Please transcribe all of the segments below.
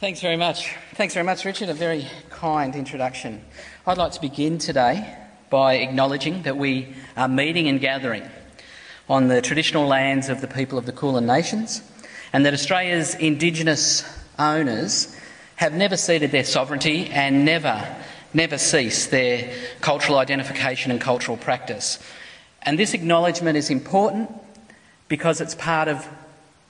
Thanks very much. Thanks very much, Richard. A very kind introduction. I'd like to begin today by acknowledging that we are meeting and gathering on the traditional lands of the people of the Kulin Nations and that Australia's Indigenous owners have never ceded their sovereignty and never, never ceased their cultural identification and cultural practice. And this acknowledgement is important because it's part of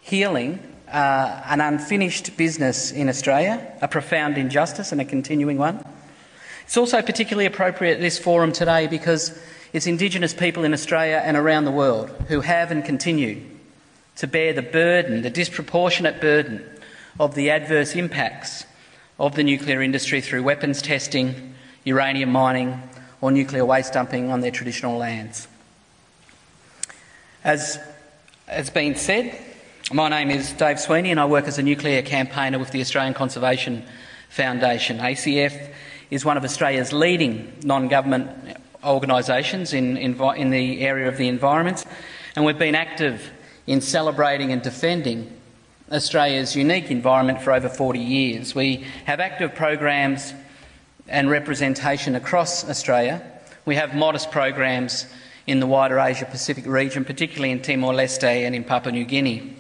healing uh, an unfinished business in Australia, a profound injustice and a continuing one. It's also particularly appropriate at this forum today because it's Indigenous people in Australia and around the world who have and continue to bear the burden, the disproportionate burden of the adverse impacts of the nuclear industry through weapons testing, uranium mining, or nuclear waste dumping on their traditional lands. As has been said, my name is Dave Sweeney and I work as a nuclear campaigner with the Australian Conservation Foundation. ACF is one of Australia's leading non government organisations in, in, in, the area of the environment, and we've been active in celebrating and defending Australia's unique environment for over 40 years. We have active programs and representation across Australia. We have modest programs in the wider Asia Pacific region, particularly in Timor Leste and in Papua New Guinea.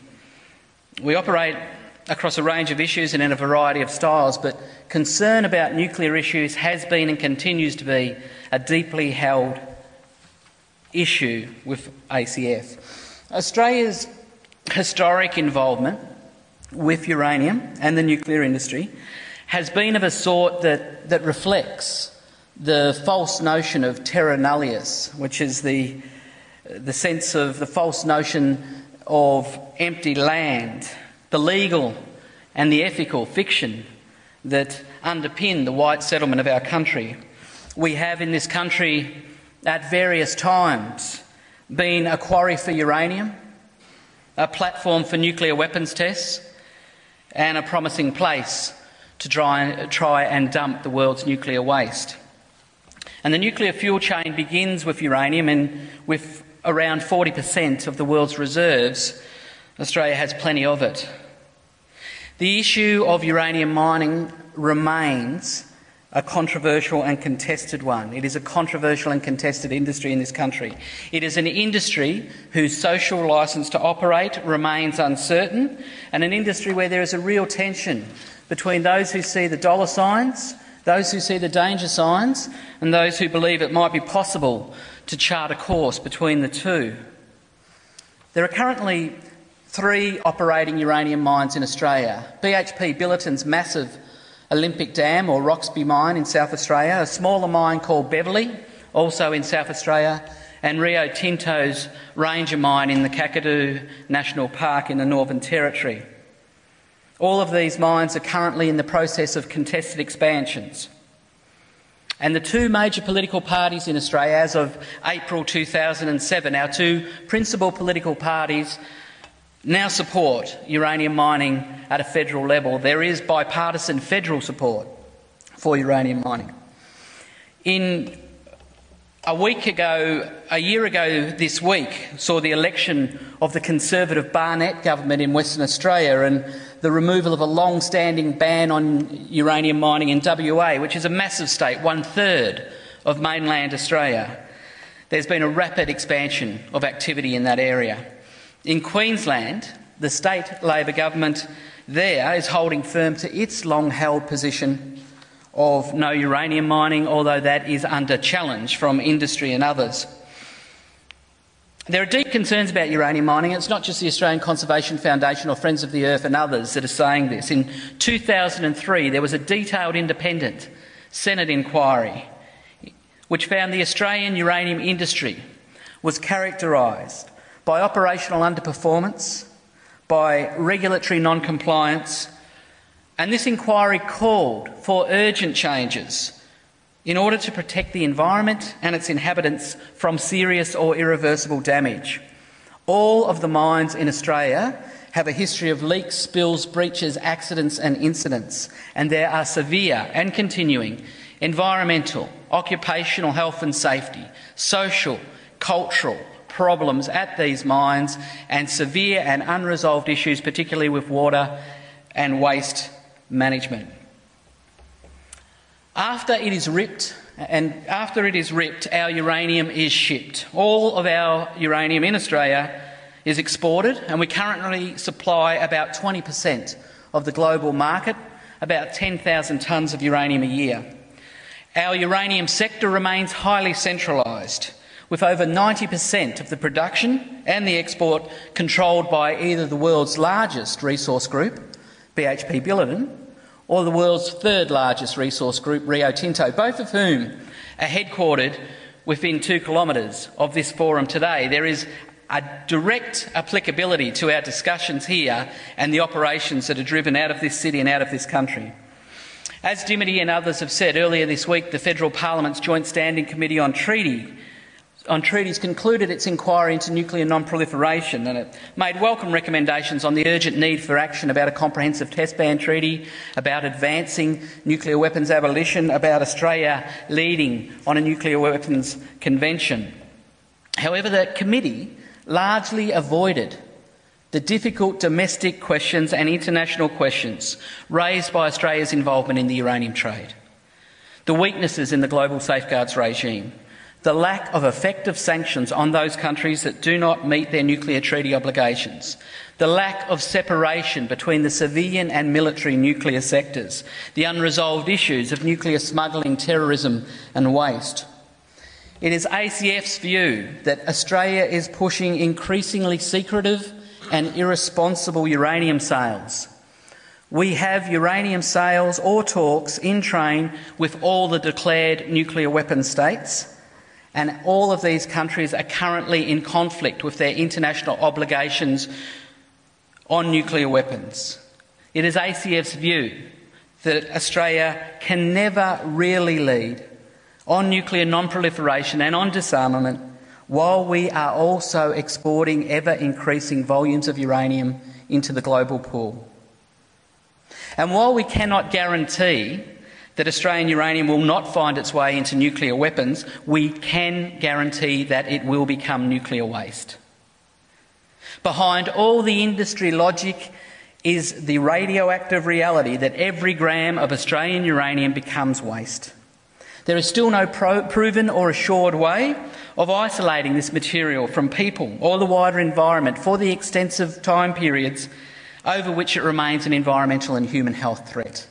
We operate across a range of issues and in a variety of styles, but concern about nuclear issues has been and continues to be a deeply held issue with ACF. Australia's historic involvement with uranium and the nuclear industry has been of a sort that, that reflects the false notion of terra nullius, which is the, the sense of the false notion of empty land, the legal and the ethical fiction that underpin the white settlement of our country. We have in this country at various times been a quarry for uranium, a platform for nuclear weapons tests, and a promising place to try, try and dump the world's nuclear waste. And the nuclear fuel chain begins with uranium and with around 40% of the world's reserves, Australia has plenty of it. The issue of uranium mining remains a controversial and contested one. It is a controversial and contested industry in this country. It is an industry whose social licence to operate remains uncertain, and an industry where there is a real tension between those who see the dollar signs, those who see the danger signs, and those who believe it might be possible to chart a course between the two. There are currently three operating uranium mines in Australia BHP Billiton's massive Olympic Dam or Roxby mine in South Australia, a smaller mine called Beverley, also in South Australia, and Rio Tinto's Ranger mine in the Kakadu National Park in the Northern Territory. All of these mines are currently in the process of contested expansions. And the two major political parties in Australia, as of April 2007, our two principal political parties now support uranium mining at a federal level. There is bipartisan federal support for uranium mining. In a week ago, a year ago this week, saw the election of the Conservative Barnett government in Western Australia and the removal of a long standing ban on uranium mining in WA, which is a massive state, one third of mainland Australia. There's been a rapid expansion of activity in that area. In Queensland, the state Labor government there is holding firm to its long held position of no uranium mining, although that is under challenge from industry and others. There are deep concerns about uranium mining. It's not just the Australian Conservation Foundation or Friends of the Earth and others that are saying this. In 2003, there was a detailed independent Senate inquiry which found the Australian uranium industry was characterised by operational underperformance, by regulatory non compliance, and this inquiry called for urgent changes in order to protect the environment and its inhabitants from serious or irreversible damage. All of the mines in Australia have a history of leaks, spills, breaches, accidents, and incidents, and there are severe and continuing environmental, occupational health and safety, social, cultural problems at these mines, and severe and unresolved issues, particularly with water and waste management. After it is ripped, and after it is ripped, our uranium is shipped. All of our uranium in Australia is exported, and we currently supply about 20% of the global market, about 10,000 tonnes of uranium a year. Our uranium sector remains highly centralised, with over 90% of the production and the export controlled by either the world's largest resource group, BHP Billiton, or the world's third largest resource group, Rio Tinto, both of whom are headquartered within two kilometres of this forum today. There is a direct applicability to our discussions here and the operations that are driven out of this city and out of this country. As Dimity and others have said earlier this week, the Federal Parliament's Joint Standing Committee on Treaty on Treaties concluded its inquiry into nuclear non-proliferation and it made welcome recommendations on the urgent need for action about a comprehensive test ban treaty, about advancing nuclear weapons abolition, about Australia leading on a nuclear weapons convention. However, the committee largely avoided the difficult domestic questions and international questions raised by Australia's involvement in the uranium trade, the weaknesses in the global safeguards regime, the lack of effective sanctions on those countries that do not meet their nuclear treaty obligations, the lack of separation between the civilian and military nuclear sectors, the unresolved issues of nuclear smuggling, terrorism, and waste. It is ACF's view that Australia is pushing increasingly secretive and irresponsible uranium sales. We have uranium sales or talks in train with all the declared nuclear weapon states, and all of these countries are currently in conflict with their international obligations on nuclear weapons. It is ACF's view that Australia can never really lead on nuclear non proliferation and on disarmament, while we are also exporting ever increasing volumes of uranium into the global pool. And while we cannot guarantee that Australian uranium will not find its way into nuclear weapons, we can guarantee that it will become nuclear waste. Behind all the industry logic is the radioactive reality that every gram of Australian uranium becomes waste. There is still no pro- proven or assured way of isolating this material from people or the wider environment for the extensive time periods over which it remains an environmental and human health threat.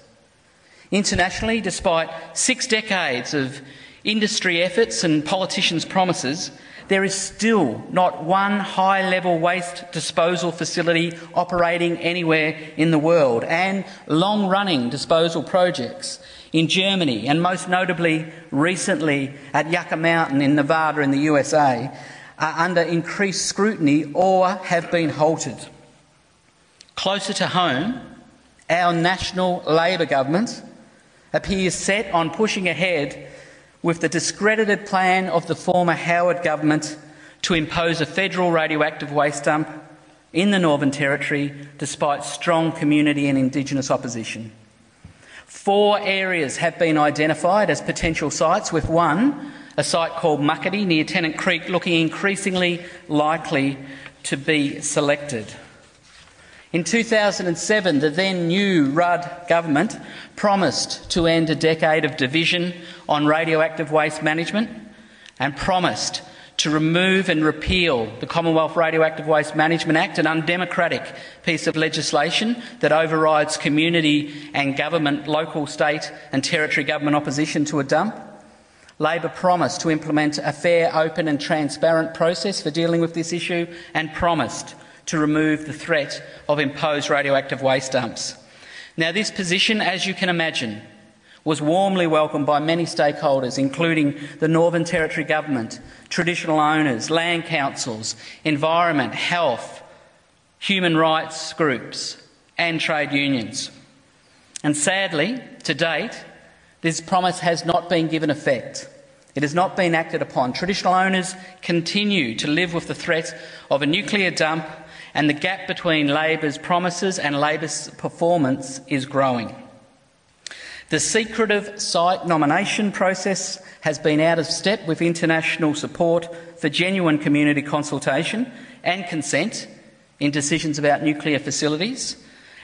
Internationally, despite six decades of industry efforts and politicians' promises, there is still not one high level waste disposal facility operating anywhere in the world, and long running disposal projects in Germany, and most notably recently at Yucca Mountain in Nevada in the USA, are under increased scrutiny or have been halted. Closer to home, our national Labor government appears set on pushing ahead with the discredited plan of the former Howard government to impose a federal radioactive waste dump in the Northern Territory despite strong community and Indigenous opposition. Four areas have been identified as potential sites, with one, a site called Muckaty near Tennant Creek, looking increasingly likely to be selected. In 2007, the then new Rudd government promised to end a decade of division on radioactive waste management and promised to remove and repeal the Commonwealth Radioactive Waste Management Act, an undemocratic piece of legislation that overrides community and government, local, state and territory government opposition to a dump. Labor promised to implement a fair, open and transparent process for dealing with this issue and promised to remove the threat of imposed radioactive waste dumps. Now, this position, as you can imagine, was warmly welcomed by many stakeholders, including the Northern Territory Government, traditional owners, land councils, environment, health, human rights groups, and trade unions. And sadly, to date, this promise has not been given effect. It has not been acted upon. Traditional owners continue to live with the threat of a nuclear dump, and the gap between Labor's promises and Labor's performance is growing. The secretive site nomination process has been out of step with international support for genuine community consultation and consent in decisions about nuclear facilities,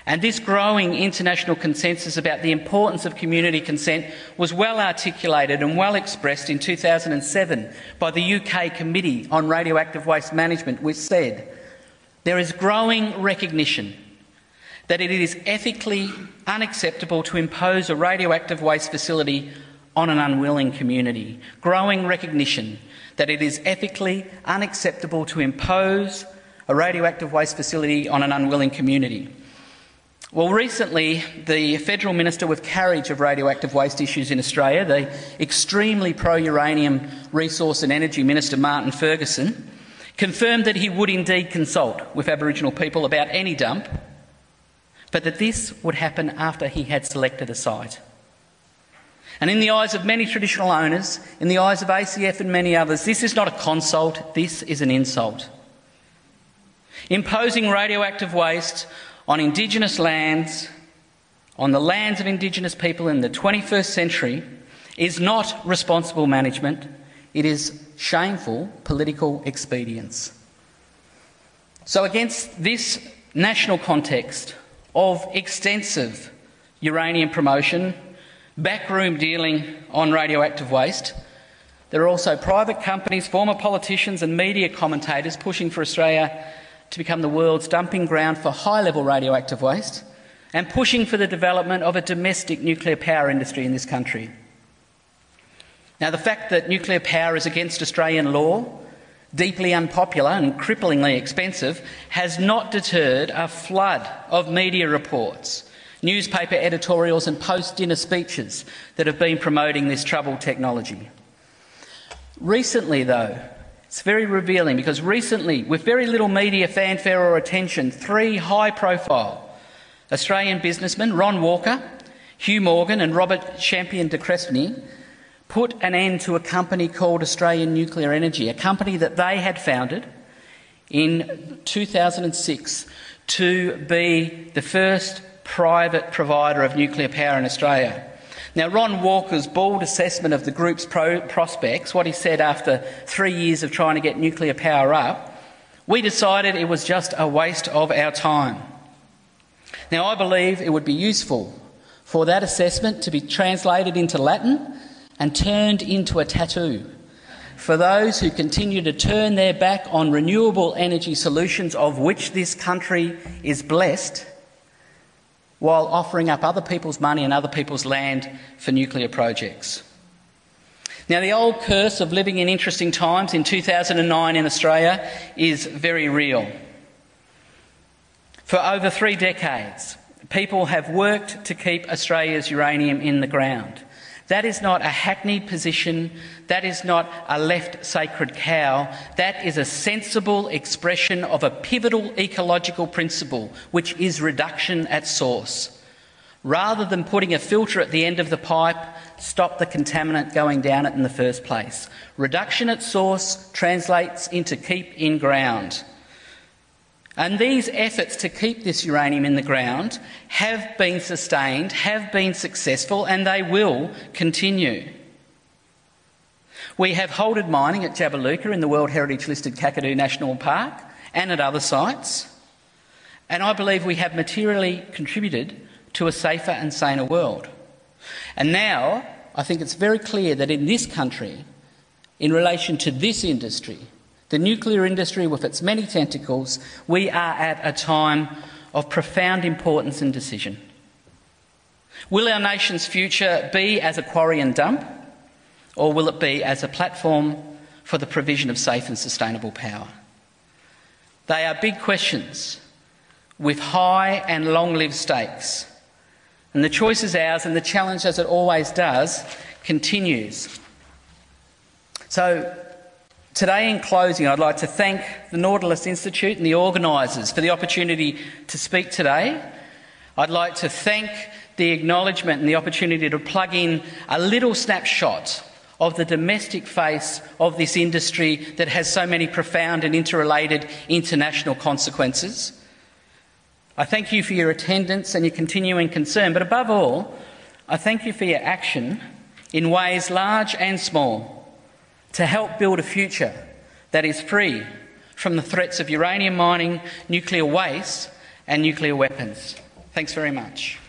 And this growing international consensus about the importance of community consent was well articulated and well expressed in 2007 by the UK Committee on Radioactive Waste Management, which said there is growing recognition that it is ethically unacceptable to impose a radioactive waste facility on an unwilling community. Growing recognition that it is ethically unacceptable to impose a radioactive waste facility on an unwilling community. Well, recently, the Federal Minister with carriage of radioactive waste issues in Australia, the extremely pro uranium resource and energy Minister Martin Ferguson, confirmed that he would indeed consult with Aboriginal people about any dump, but that this would happen after he had selected a site. And in the eyes of many traditional owners, in the eyes of ACF and many others, this is not a consult, this is an insult. Imposing radioactive waste on Indigenous lands, on the lands of Indigenous people in the 21st century, is not responsible management, it is shameful political expedience. So, against this national context of extensive uranium promotion, backroom dealing on radioactive waste, there are also private companies, former politicians, and media commentators pushing for Australia to become the world's dumping ground for high level radioactive waste and pushing for the development of a domestic nuclear power industry in this country. Now, the fact that nuclear power is against Australian law, deeply unpopular and cripplingly expensive, has not deterred a flood of media reports, newspaper editorials, and post dinner speeches that have been promoting this troubled technology. Recently, though, it's very revealing because recently, with very little media fanfare or attention, three high profile Australian businessmen, Ron Walker, Hugh Morgan, and Robert Champion de Crespigny, put an end to a company called Australian Nuclear Energy, a company that they had founded in 2006 to be the first private provider of nuclear power in Australia. Now, Ron Walker's bold assessment of the group's pro- prospects, what he said after three years of trying to get nuclear power up, we decided it was just a waste of our time. Now, I believe it would be useful for that assessment to be translated into Latin and turned into a tattoo for those who continue to turn their back on renewable energy solutions of which this country is blessed while offering up other people's money and other people's land for nuclear projects. Now, the old curse of living in interesting times in 2009 in Australia is very real. For over three decades, people have worked to keep Australia's uranium in the ground. That is not a hackneyed position. That is not a left sacred cow. That is a sensible expression of a pivotal ecological principle, which is reduction at source. Rather than putting a filter at the end of the pipe, stop the contaminant going down it in the first place. Reduction at source translates into keep in ground. And these efforts to keep this uranium in the ground have been sustained, have been successful, and they will continue. We have halted mining at Jabiluka in the World Heritage listed Kakadu National Park and at other sites, and I believe we have materially contributed to a safer and saner world. And now I think it's very clear that in this country, in relation to this industry, the nuclear industry with its many tentacles, we are at a time of profound importance and decision. Will our nation's future be as a quarry and dump, or will it be as a platform for the provision of safe and sustainable power? They are big questions with high and long lived stakes. And the choice is ours, and the challenge, as it always does, continues. So, Today, in closing, I'd like to thank the Nautilus Institute and the organisers for the opportunity to speak today. I'd like to thank the acknowledgement and the opportunity to plug in a little snapshot of the domestic face of this industry that has so many profound and interrelated international consequences. I thank you for your attendance and your continuing concern, but above all, I thank you for your action in ways large and small to help build a future that is free from the threats of uranium mining, nuclear waste, and nuclear weapons. Thanks very much.